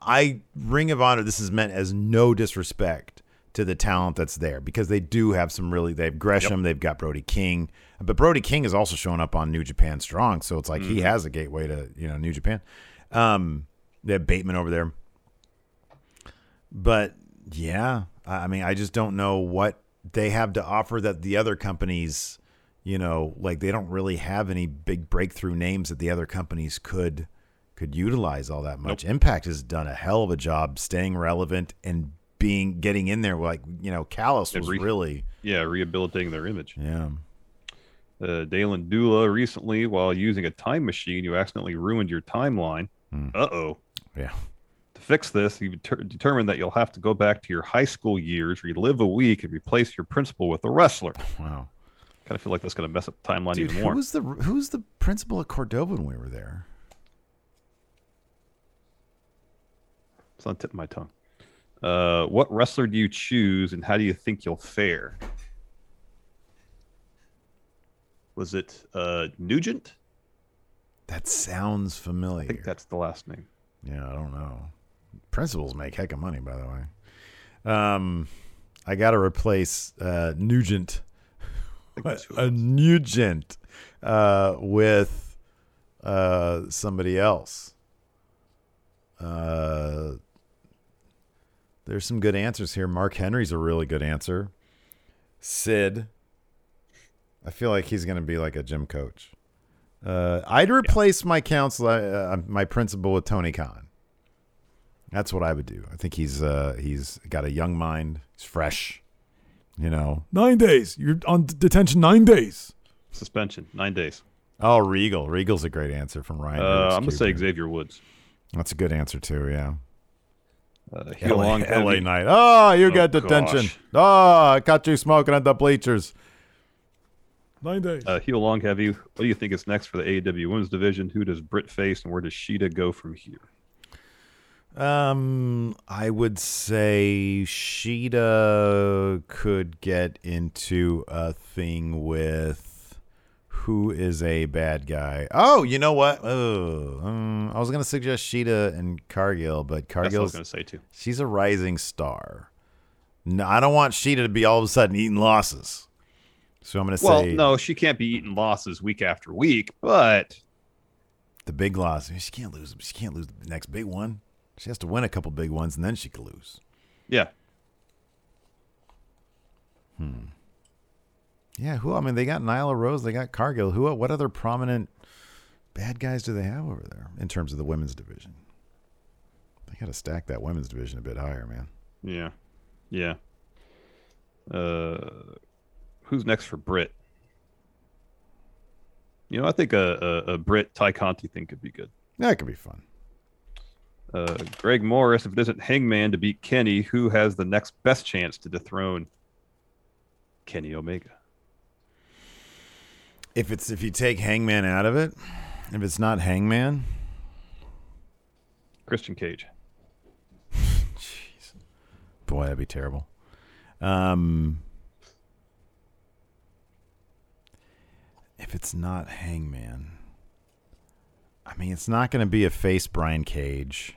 I Ring of Honor. This is meant as no disrespect to the talent that's there because they do have some really. They have Gresham. They've got Brody King, but Brody King is also showing up on New Japan Strong, so it's like he mm-hmm. has a gateway to you know New Japan. Um, they have Bateman over there, but yeah, I I mean, I just don't know what they have to offer that the other companies. You know, like they don't really have any big breakthrough names that the other companies could could utilize all that much. Impact has done a hell of a job staying relevant and being getting in there. Like you know,
Callis
was
re-
really
Yeah, rehabilitating their image.
yeah.
Uh, Dalen Dula recently, while using a time machine, you accidentally ruined your timeline. Uh oh.
Yeah.
To fix this, you deter- determined that you'll have to go back to your high school years, relive a week, and replace your principal with a wrestler.
Wow.
Kind of feel like that's going to mess up the timeline
Dude,
even more.
who's the who's the principal at Cordova when we were there?
It's on the tip of my tongue. Uh, what wrestler do you choose, and how do you think you'll fare? Was it uh, Nugent?
That sounds familiar.
I think that's the last name.
Yeah, I don't know. Principals make heck of money, by the way. Um, I got to replace uh, Nugent,
it
a Nugent, uh, with uh, somebody else. Uh, there's some good answers here. Mark Henry's a really good answer. Sid, I feel like he's going to be like a gym coach. Uh, I'd replace my counselor, uh, my principal, with Tony Khan. That's what I would do. I think he's uh, he's got a young mind. He's fresh. You know, nine days. You're on detention nine days.
Suspension, nine days.
Oh, Regal. Regal's a great answer from Ryan.
Uh, I'm going to say Xavier Woods.
That's a good answer too. Yeah.
Uh, heel
LA,
long
LA night. Oh, you
Oh,
got detention.
gosh.
Oh, I caught you smoking at the bleachers. Nine days.
Uh, heel long heavy. What do you think is next for the AEW Women's Division? Who does Britt face, and where does Shida go from here?
Um, I would say Shida could get into a thing with who is a bad guy. Oh, you know what? Oh, um, I was gonna suggest Shida and Cargill, but
what I was to say too.
she's a rising star. No, I don't want Shida to be all of a sudden eating losses. So I'm gonna
Well,
say Well,
no, she can't be eating losses week after week, but
the big loss. She can't lose. She can't lose the next big one. She has to win a couple big ones and then she could lose.
yeah, Hmm.
Yeah, who? I mean, they got Nyla Rose, they got Cargill. Who? What other prominent bad guys do they have over there in terms of the women's division? They got to stack that women's division a bit higher, man.
yeah, yeah. Uh, who's next for Britt? You know, I think a a, a Britt Tay Conti thing could be good.
That could be fun.
Uh, Greg Morris, if it isn't Hangman to beat Kenny, who has the next best chance to dethrone Kenny Omega?
If it's if you take Hangman out of it, if it's not Hangman,
Christian Cage.
Jeez. Boy, that'd be terrible. Um, if it's not Hangman, I mean, it's not going to be a face Brian Cage.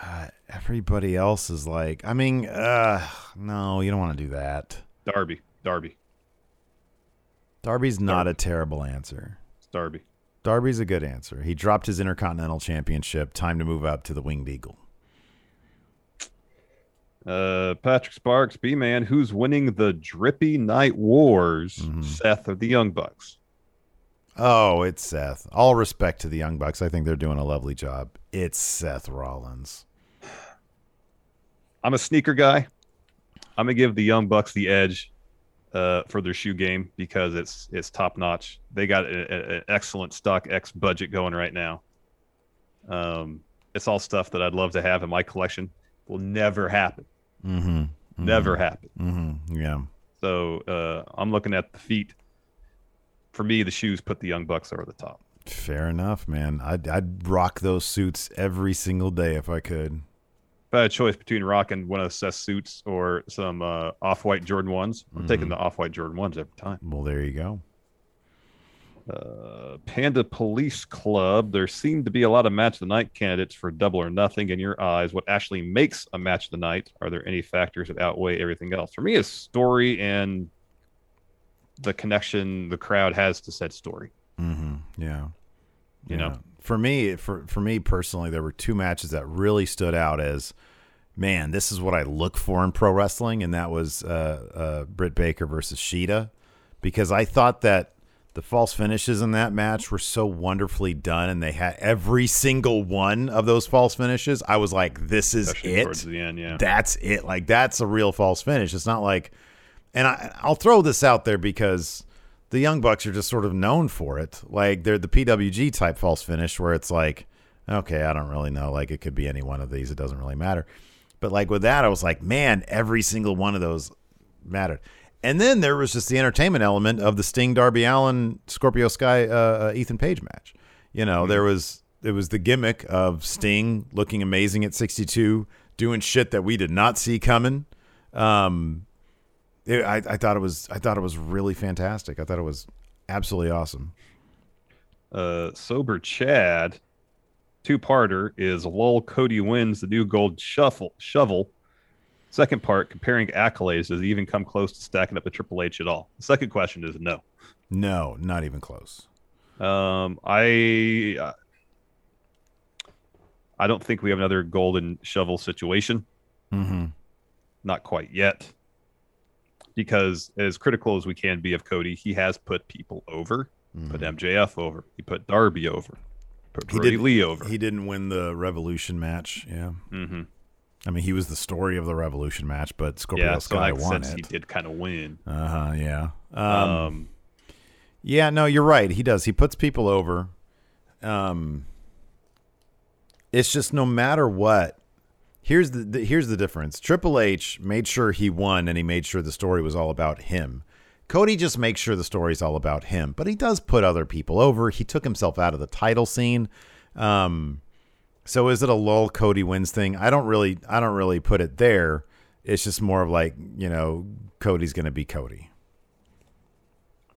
Uh, everybody else is like, I mean, uh, no, you don't want to do that.
Darby. Darby.
Darby's not a terrible answer.
It's Darby.
Darby's a good answer. He dropped his Intercontinental Championship. Time to move up to the Winged Eagle.
Uh, Patrick Sparks, B Man, who's winning the Drippy Night Wars? Seth or the Young Bucks?
Oh, it's Seth. All respect to the Young Bucks. I think they're doing a lovely job. It's Seth Rollins.
I'm a sneaker guy. I'm gonna give the Young Bucks the edge uh, for their shoe game because it's it's top notch. They got an excellent StockX budget going right now. Um, it's all stuff that I'd love to have in my collection. Will never happen.
Mm-hmm.
Never happen.
Mm-hmm. Yeah.
So uh, I'm looking at the feet. For me, the shoes put the Young Bucks over the top.
Fair enough, man. I'd, I'd rock those suits every single day if I could.
If I had a choice between rocking one of Seth's suits or some uh, off-white Jordan ones, I'm taking the off-white Jordan ones every time.
Well, there you go.
Uh, Panda Police Club. There seem to be a lot of match of the night candidates for Double or Nothing. In your eyes, what actually makes a match of the night? Are there any factors that outweigh everything else? For me, it's story and the connection the crowd has to said story.
Mm-hmm. Yeah.
You know?
for me, for for me personally, there were two matches that really stood out as, man, this is what I look for in pro wrestling, and that was uh, uh, Britt Baker versus Shida, because I thought that the false finishes in that match were so wonderfully done, and they had every single one of those false finishes. I was like, this is
Especially
it.
towards the end, yeah.
That's it. Like that's a real false finish. It's not like, and I, I'll throw this out there because the Young Bucks are just sort of known for it. Like they're the PWG type false finish where it's like, okay, I don't really know. Like it could be any one of these. It doesn't really matter. But like with that, I was like, man, every single one of those mattered. And then there was just the entertainment element of the Sting, Darby Allin, Scorpio Sky, uh, uh, Ethan Page match. You know, there was it was the gimmick of Sting looking amazing at 62, doing shit that we did not see coming. Um, it, I, I thought it was I thought it was really fantastic. I thought it was absolutely awesome.
uh, sober Chad, two parter is Lol Cody wins the new gold shuffle shovel. Second part, comparing accolades, does he even come close to stacking up the Triple H at all? The second question is no.
No, not even close.
Um, I uh, I don't think we have another golden shovel situation.
Mm-hmm.
Not quite yet. Because as critical as we can be of Cody, he has put people over. Put MJF over. He put Darby over. Put
He did
Lee over.
He didn't win the Revolution match. Yeah,
hmm
I mean he was the story of the Revolution match, but Scorpio
Yeah, so
Sky
that
won
sense, he did kind of win.
Uh huh. Yeah. Um,
Um,
Yeah, no, you're right. He does. He puts people over. Um, it's just no matter what. Here's the, the here's the difference. Triple H made sure he won, and he made sure the story was all about him. Cody just makes sure the story's all about him, but he does put other people over. He took himself out of the title scene. Um, so is it a lull Cody wins thing? I don't really I don't really put it there. It's just more of like you know Cody's going to be Cody.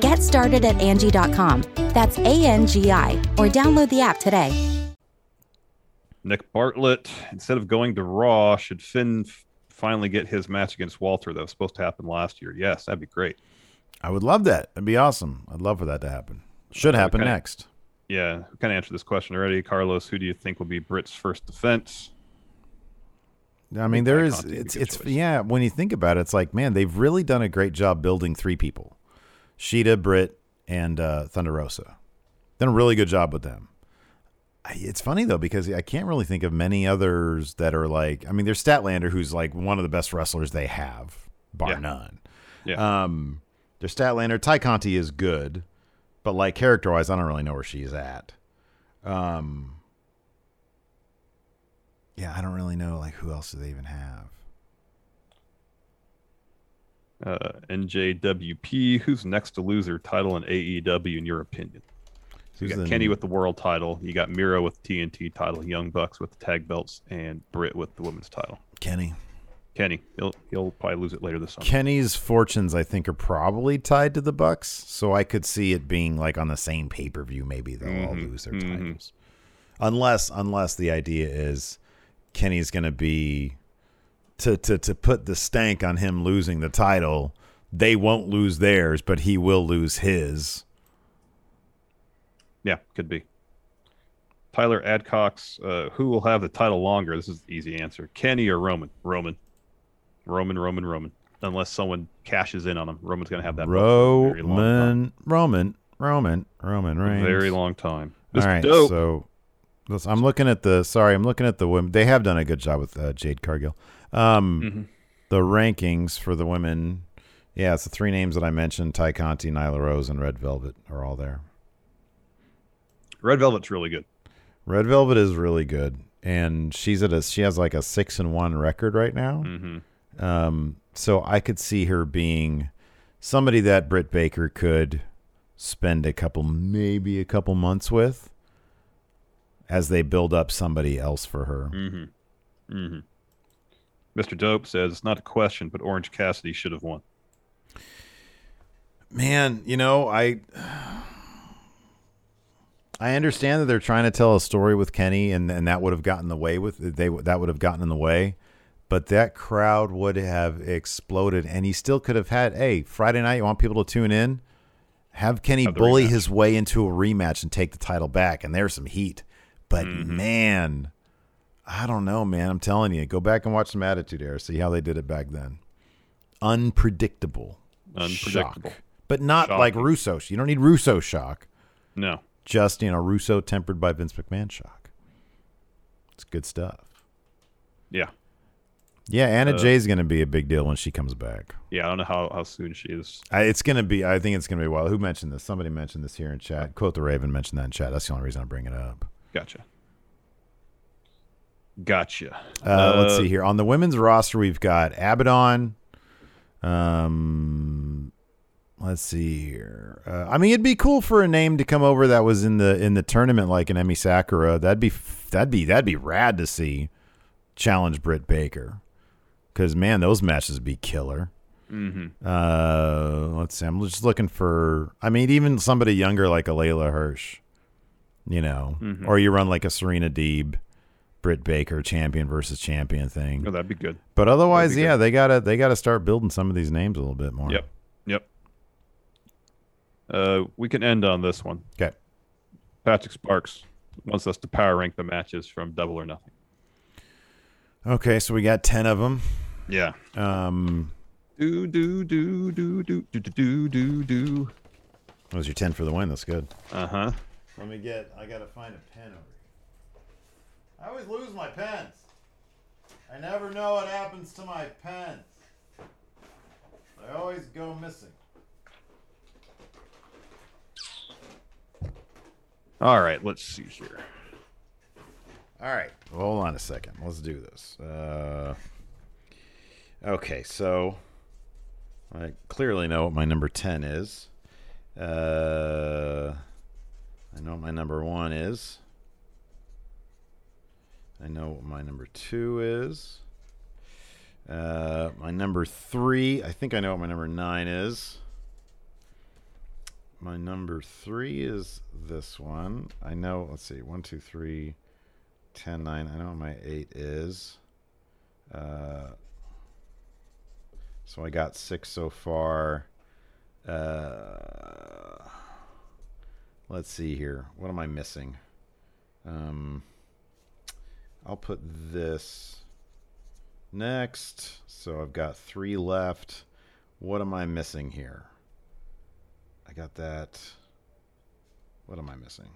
Get started at Angie.com. That's A N G I, or download the app today.
Nick Bartlett, instead of going to Raw, should Finn finally get his match against Walter that was supposed to happen last year. Yes, that'd be great.
I would love that. It'd be awesome. I'd love for that to happen. Should happen
Okay.
next.
Yeah, we kind of answered this question already. Carlos, who do you think will be Britt's first defense?
I mean,
think
there
Tay
is.
Conti would be a
It's it's
choice.
yeah. When you think about it, it's like man, they've really done a great job building three people: Shida, Britt, and uh, Thunder Rosa. Done a really good job with them. I- It's funny though because I can't really think of many others that are like. I mean, there's Statlander, who's like one of the best wrestlers they have, bar
Yeah.
none.
Yeah.
Um, there's Statlander. Tay Conti is good, but like character wise, I don't really know where she's at. Um, yeah, I don't really know like who else do they even have.
Uh, NJWP, who's next to lose their title in AEW in your opinion? So you got
the-
Kenny with the world title, you got Miro with TNT title, Young Bucks with the tag belts, and Britt with the women's title.
Kenny.
Kenny, he'll he'll probably lose it later this summer.
Kenny's fortunes, I think, are probably tied to the Bucks, so I could see it being like on the same pay per view. Maybe they'll all
Mhm,
lose their
mhm.
titles, unless unless the idea is Kenny's going to be to to to put the stank on him losing the title. They won't lose theirs, but he will lose his.
Yeah, could be. Tyler Adcox, uh, who will have the title longer? This is the easy answer. Kenny or Roman? Roman. Roman, Roman, Roman. Unless someone cashes in on him. Roman's going to have that belt for a very long time.
Roman, Roman, Roman, Roman Reigns.
very long time.
All
Mr.
right,
Dope.
so I'm looking at the. Sorry, I'm looking at the women. They have done a good job with uh, Jade Cargill. Um,
Mhm.
The rankings for the women. Yeah, it's the three names that I mentioned: Tay Conti, Nyla Rose, and Red Velvet are all there.
Red Velvet's really good.
Red Velvet is really good, and she's at a. She has like a six and one record right now.
Mhm.
Um, so I could see her being somebody that Britt Baker could spend a couple, maybe a couple months with, as they build up somebody else for her.
Mm-hmm. Mm-hmm. Mr. Dope says it's not a question, but Orange Cassidy should have won.
Man, you know, I I understand that they're trying to tell a story with Kenny, and and that would have gotten the way with they that would have gotten in the way, but that crowd would have exploded, and he still could have had. Hey, Friday night, you want people to tune in? Have Kenny
Have
bully
rematch.
his way into a rematch and take the title back, and there's some heat. But
Mm-hmm.
man, I don't know, man. I'm telling you, go back and watch some Attitude Era, see how they did it back then. Unpredictable,
Unpredictable.
shock. but not like
Shocking.
Russo. You don't need Russo shock.
No.
Just you know, Russo tempered by Vince McMahon shock. It's good stuff.
Yeah.
Yeah, Anna
Uh,
Jay's going to be a big deal when she comes back.
Yeah, I don't know how, how soon she is.
I, it's going to be. I think it's going to be a while. Who mentioned this? Somebody mentioned this here in chat. Quote the Raven mentioned that in chat. That's the only reason I bring it up.
Gotcha. Gotcha.
Uh, let's see here. On the women's roster, we've got Abaddon. Um, let's see here. Uh, I mean, it'd be cool for a name to come over that was in the in the tournament, like an Emmy Sakura. That'd be that'd be that'd be rad to see challenge Britt Baker. Because man, those matches would be killer.
Mm-hmm.
Uh, let's see. I'm just looking for. I mean, even somebody younger like a Leyla Hirsch, you know,
Mhm.
or you run like a Serena Deeb, Britt Baker, champion versus champion thing.
Oh, that'd be good.
But otherwise,
be
yeah,
good.
they gotta they gotta start building some of these names a little bit more.
Yep. Yep. Uh, we can end on this one.
Okay.
Patrick Sparks wants us to power rank the matches from Double or Nothing.
Okay, so we got ten of them.
Yeah.
Um,
Do do do do do do do do do.
that was your ten for the win. That's good.
Uh huh.
Let me get. I gotta find a pen over here. I always lose my pens. I never know what happens to my pens. They always go missing.
All right. Let's see here.
All right. Hold on a second. Let's do this. Uh, okay, so I clearly know what my number 10 is. Uh, I know what my number 1 is. I know what my number 2 is. Uh, my number 3, I think I know what my number 9 is. My number 3 is this one. I know, let's see, one, two, three. 10 9 i know what my 8 is uh So I got six so far. Uh, let's see here. What am I missing? Um, I'll put this next. So I've got three left. What am I missing here? I got that. What am I missing?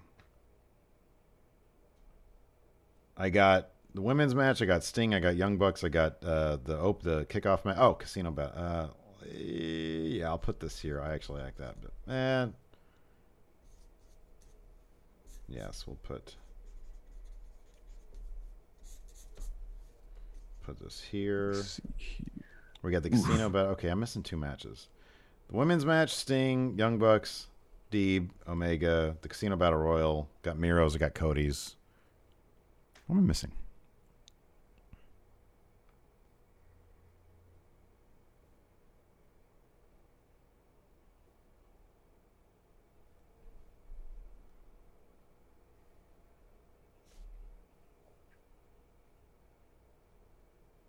I got the women's match. I got Sting. I got Young Bucks. I got uh, the op- the kickoff match. Oh, Casino Bet. Uh, yeah, I'll put this here. I actually like that, but man, yes, we'll put put this here. We got the casino bet. Okay, I'm missing two matches. The women's match: Sting, Young Bucks, Deeb, Omega. The casino battle royal. Got Miro's. I got Cody's. What am I missing?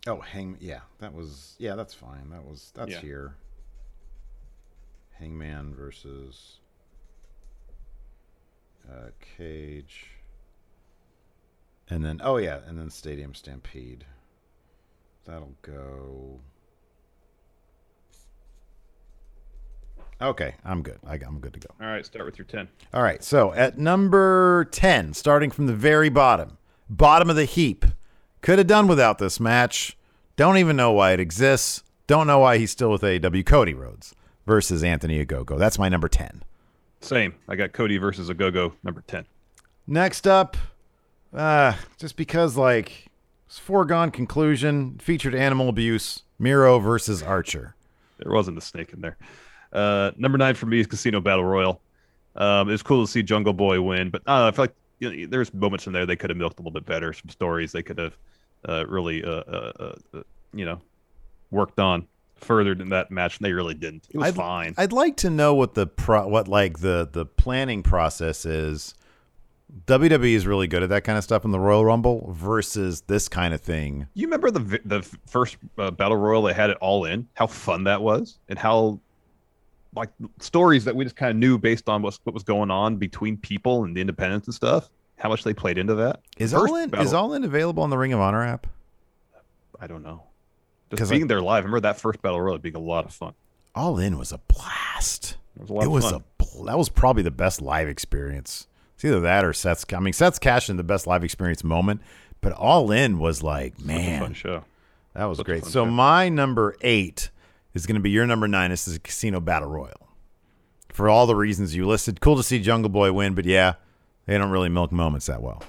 Oh, hang. Yeah, that was. Yeah, that's fine. That was. That's
Yeah.
here. Hangman versus uh, Cage. And then, oh yeah, and then Stadium Stampede. That'll go. Okay, I'm good. I, I'm good to go.
All right, start with your 10.
All right, so at number 10, starting from the very bottom, bottom of the heap, could have done without this match. Don't even know why it exists. Don't know why he's still with AEW. Cody Rhodes versus Anthony Ogogo. That's my number 10.
Same. I got Cody versus Ogogo number 10.
Next up, uh, just because like it's foregone conclusion, featured animal abuse, Miro versus Archer.
There wasn't a snake in there. Uh, number nine for me is Casino Battle Royal. Um, it was cool to see Jungle Boy win, but uh, I feel like you know, there's moments in there they could have milked a little bit better. Some stories they could have uh, really, uh, uh, uh, uh, you know, worked on further than that match. They really didn't. It was
I'd,
fine.
I'd like to know what the pro, what like the the planning process is. WWE is really good at that kind of stuff in the Royal Rumble versus this kind of thing.
You remember the the first uh, battle royal they had it all in? How fun that was, and how like stories that we just kind of knew based on what what was going on between people and the independents and stuff. How much they played into that?
Is
First
all in
battle-
is all in available on the Ring of Honor app?
I don't know. Just
I-
being there live. I remember that first battle royal being a lot of fun.
All in was a blast.
It was a lot
It
of
was
fun.
a bl- that was probably the best live experience. It's either that or Seth's. I mean, Seth's cash in the best live experience moment, but All In was like, man,
fun show.
that was
Such
great. So
show.
my number eight is going to be your number nine. This is a Casino Battle Royal. For all the reasons you listed, cool to see Jungle Boy win, but yeah, they don't really milk moments that well.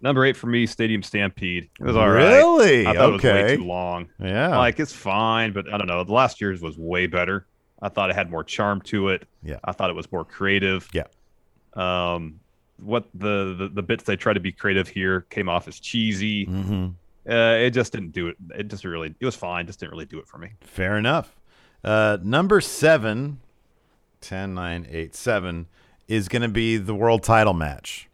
Number eight for me, Stadium Stampede. It was all right.
Really?
I thought it was
Okay.
way too long.
Yeah.
Like it's fine, but I don't know. The last year's was way better. I thought it had more charm to it.
Yeah.
I thought it was more creative.
Yeah.
Um, what the, the the bits they try to be creative here came off as cheesy.
Mm-hmm.
Uh, it just didn't do it. It just really, it was fine. Just didn't really do it for me.
Fair enough. Uh, number seven, 10, 9, 8, 7 is going to be the world title match.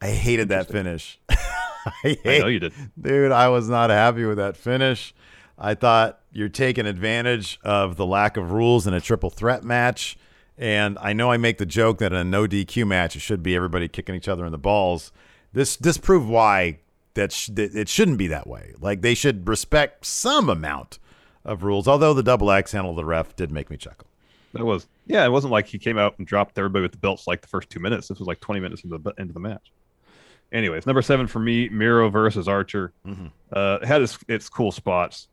I hated that finish. *laughs* I,
I know you did.
Dude, I was not happy with that finish. I thought you're taking advantage of the lack of rules in a triple threat match. And I know I make the joke that in a no DQ match, it should be everybody kicking each other in the balls. This this proved why that, sh- that it shouldn't be that way. Like they should respect some amount of rules. Although the double axe handle of the ref did make me chuckle.
That was yeah. It wasn't like he came out and dropped everybody with the belts like the first two minutes. This was like 20 minutes into the into the match. Anyways, number seven for me, Miro versus Archer.
Mhm.
Uh, it had its, its cool spots,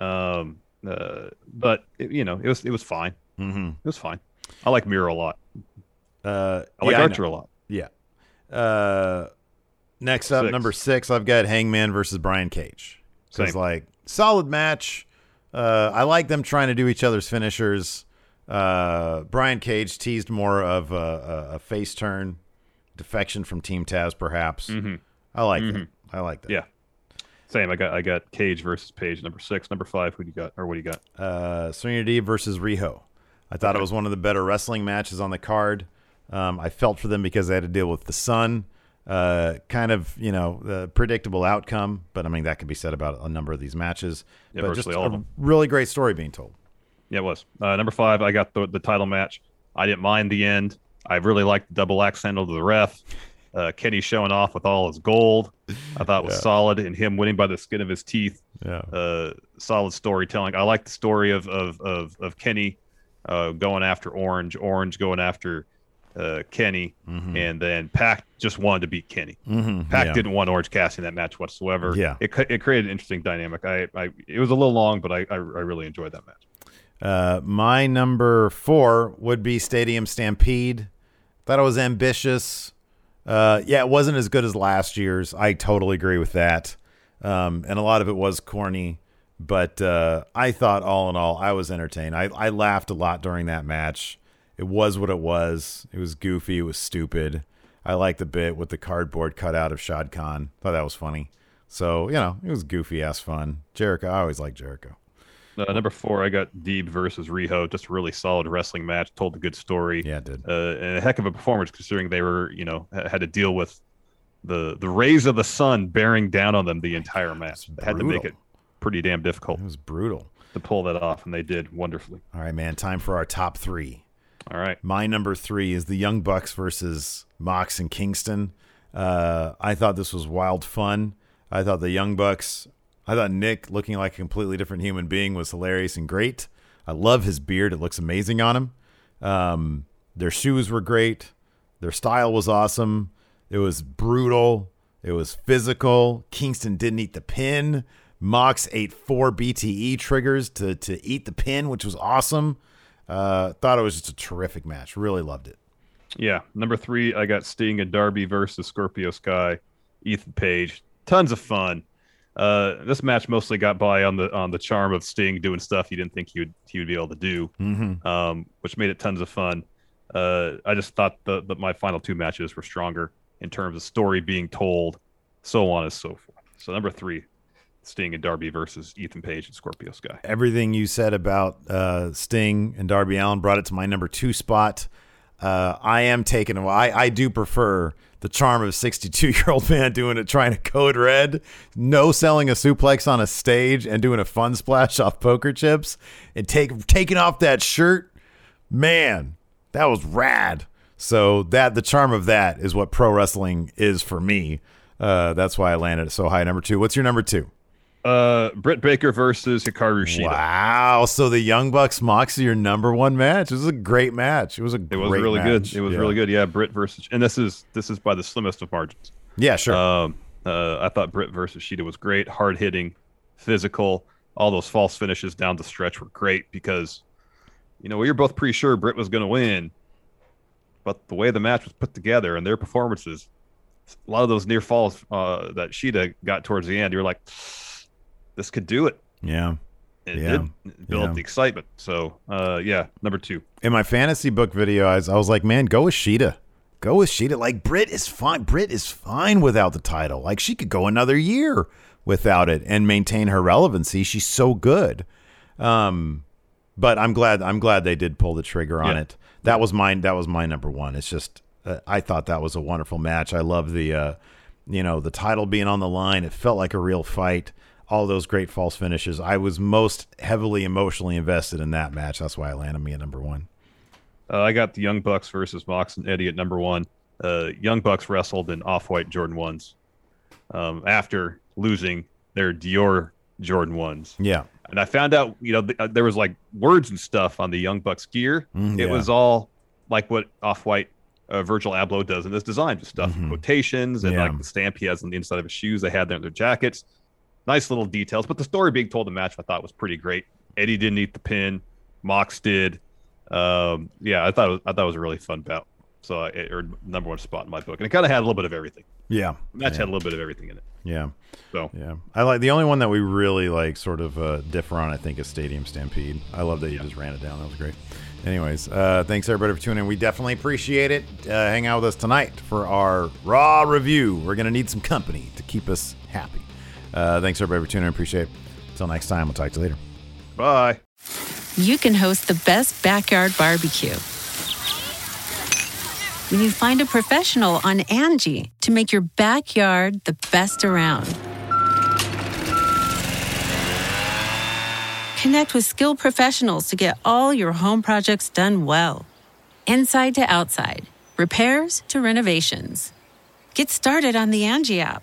um, uh, but it, you know it was it was fine.
Mm-hmm.
It was fine. I like Miro a lot.
Uh,
I like
yeah,
Archer
know.
a lot.
Yeah. Uh, next up,
Six.
number six, I've got Hangman versus Brian Cage. Because
Same.
like solid match. Uh, I like them trying to do each other's finishers. Uh, Brian Cage teased more of a, a, a face turn, defection from Team Taz, perhaps.
Mhm.
I like that.
Mhm.
I like that.
Yeah. Same. I got I got Cage versus Page. Number six. Number five. Who do you got? Or what do you got?
uh, Serena Deeb versus Riho. I thought it was one of the better wrestling matches on the card. Um, I felt for them because they had to deal with the sun. Uh, kind of, you know, uh, predictable outcome, but I mean that could be said about a number of these matches.
Yeah,
but just
all
a
of them.
really great story being told.
Yeah, it was. Uh, number five, I got the, the title match. I didn't mind the end. I really liked the double axe handle to the ref. Uh, Kenny showing off with all his gold. I thought was
Yeah.
solid, and him winning by the skin of his teeth.
Yeah.
Uh, solid storytelling. I like the story of of of, of Kenny uh, going after Orange, Orange going after uh, Kenny, and then Pac just wanted to beat Kenny.
Mhm,
Pac
yeah.
didn't want Orange Cassidy in that match whatsoever.
Yeah.
it it created an interesting dynamic. I, I it was a little long, but I I, I really enjoyed that match.
Uh, my number four would be Stadium Stampede. Thought it was ambitious. Uh, yeah, it wasn't as good as last year's. I totally agree with that. Um, and a lot of it was corny, but uh, I thought all in all, I was entertained. I, I laughed a lot during that match. It was what it was. It was goofy. It was stupid. I liked the bit with the cardboard cutout of Shad Khan. Thought that was funny. So, you know, it was goofy ass fun. Jericho, I always like Jericho.
Uh, number four, I got Deeb versus Riho. Just a really solid wrestling match. Told a good story.
Yeah, it did.
Uh, and a heck of a performance considering they were, you know, had to deal with the the rays of the sun bearing down on them the entire match. They had to make it pretty damn difficult
It was brutal.
to pull that off, and they did wonderfully.
All right, man. Time for our top three.
All right.
My number three is the Young Bucks versus Mox and Kingston. Uh, I thought this was wild fun. I thought the Young Bucks, I thought Nick looking like a completely different human being was hilarious and great. I love his beard. It looks amazing on him. Um, their shoes were great. Their style was awesome. It was brutal. It was physical. Kingston didn't eat the pin. Mox ate four BTE triggers to, to eat the pin, which was awesome. Uh, thought it was just a terrific match. Really loved it.
Yeah. Number three, I got Sting and Darby versus Scorpio Sky, Ethan Page. Tons of fun. Uh, this match mostly got by on the on the charm of Sting doing stuff he didn't think he would he would be able to do,
Mm-hmm.
um, which made it tons of fun. Uh, I just thought the, the my final two matches were stronger in terms of story being told, so on and so forth. So number three, Sting and Darby versus Ethan Page and Scorpio Sky.
Everything you said about uh, Sting and Darby Allin brought it to my number two spot. Uh, I am taking. I I do prefer the charm of a 62 year old man doing it, trying to code red, no selling a suplex on a stage, and doing a fun splash off poker chips, and take taking off that shirt. Man, that was rad. So that the charm of that is what pro wrestling is for me. Uh, that's why I landed it so high. Number two. What's your number two?
Uh, Britt Baker versus Hikaru Shida.
Wow. So the Young Bucks Moxie, your number one match. This is a great match. It was a
It was really
match.
good. It was
Yeah.
really good. Yeah, Britt versus, and this is this is by the slimmest of margins.
Yeah, sure.
Um, uh, I thought Britt versus Shida was great, hard hitting, physical. All those false finishes down the stretch were great because, you know, we were both pretty sure Britt was going to win, but the way the match was put together and their performances, a lot of those near falls uh, that Shida got towards the end, you were like, this could do it.
yeah.
It
Yeah.
did build
Yeah.
up the excitement. So, uh, yeah, number two.
In my fantasy book video, I was, I was like, man, go with Shida. Go with Shida. Like Britt is fine. Britt is fine without the title. Like she could go another year without it and maintain her relevancy. She's so good. Um, but I'm glad. I'm glad they did pull the trigger on
Yeah.
it. That was mine. That was my number one. It's just uh, I thought that was a wonderful match. I love the, uh, you know, the title being on the line. It felt like a real fight. All those great false finishes. I was most heavily emotionally invested in that match. That's why it landed me at number one.
Uh, I got the Young Bucks versus Mox and Eddie at number one. Uh, Young Bucks wrestled in off-white Jordan ones um, after losing their Dior Jordan ones,
Yeah.
and I found out you know th- uh, there was like words and stuff on the Young Bucks gear.
Mm,
it
yeah.
was all like what off-white uh, Virgil Abloh does in this design, just stuff,
Mhm.
quotations, and
Yeah.
like the stamp he has on the inside of his shoes. They had there in their jackets. Nice little details, but the story being told in the match I thought was pretty great. Eddie didn't eat the pin, Mox did. Um, yeah, I thought it was, I thought it was a really fun bout. So I it, or number one spot in my book, and it kind of had a little bit of everything.
Yeah.
The match
yeah.
had a little bit of everything in it.
Yeah.
So
Yeah. I like the only one that we really like sort of uh, differ on, I think, is Stadium Stampede. I love that you just ran it down. That was great. Anyways, uh, thanks everybody for tuning in. We definitely appreciate it. Uh, hang out with us tonight for our Raw review. We're going to need some company to keep us happy. Uh, thanks everybody for tuning in. Appreciate it. Until next time, we'll talk to you later.
bye.
you can host the best backyard barbecue. when you find a professional on Angie to make your backyard the best around. Connect with skilled professionals to get all your home projects done well. Inside to outside, repairs to renovations. Get started on the Angie app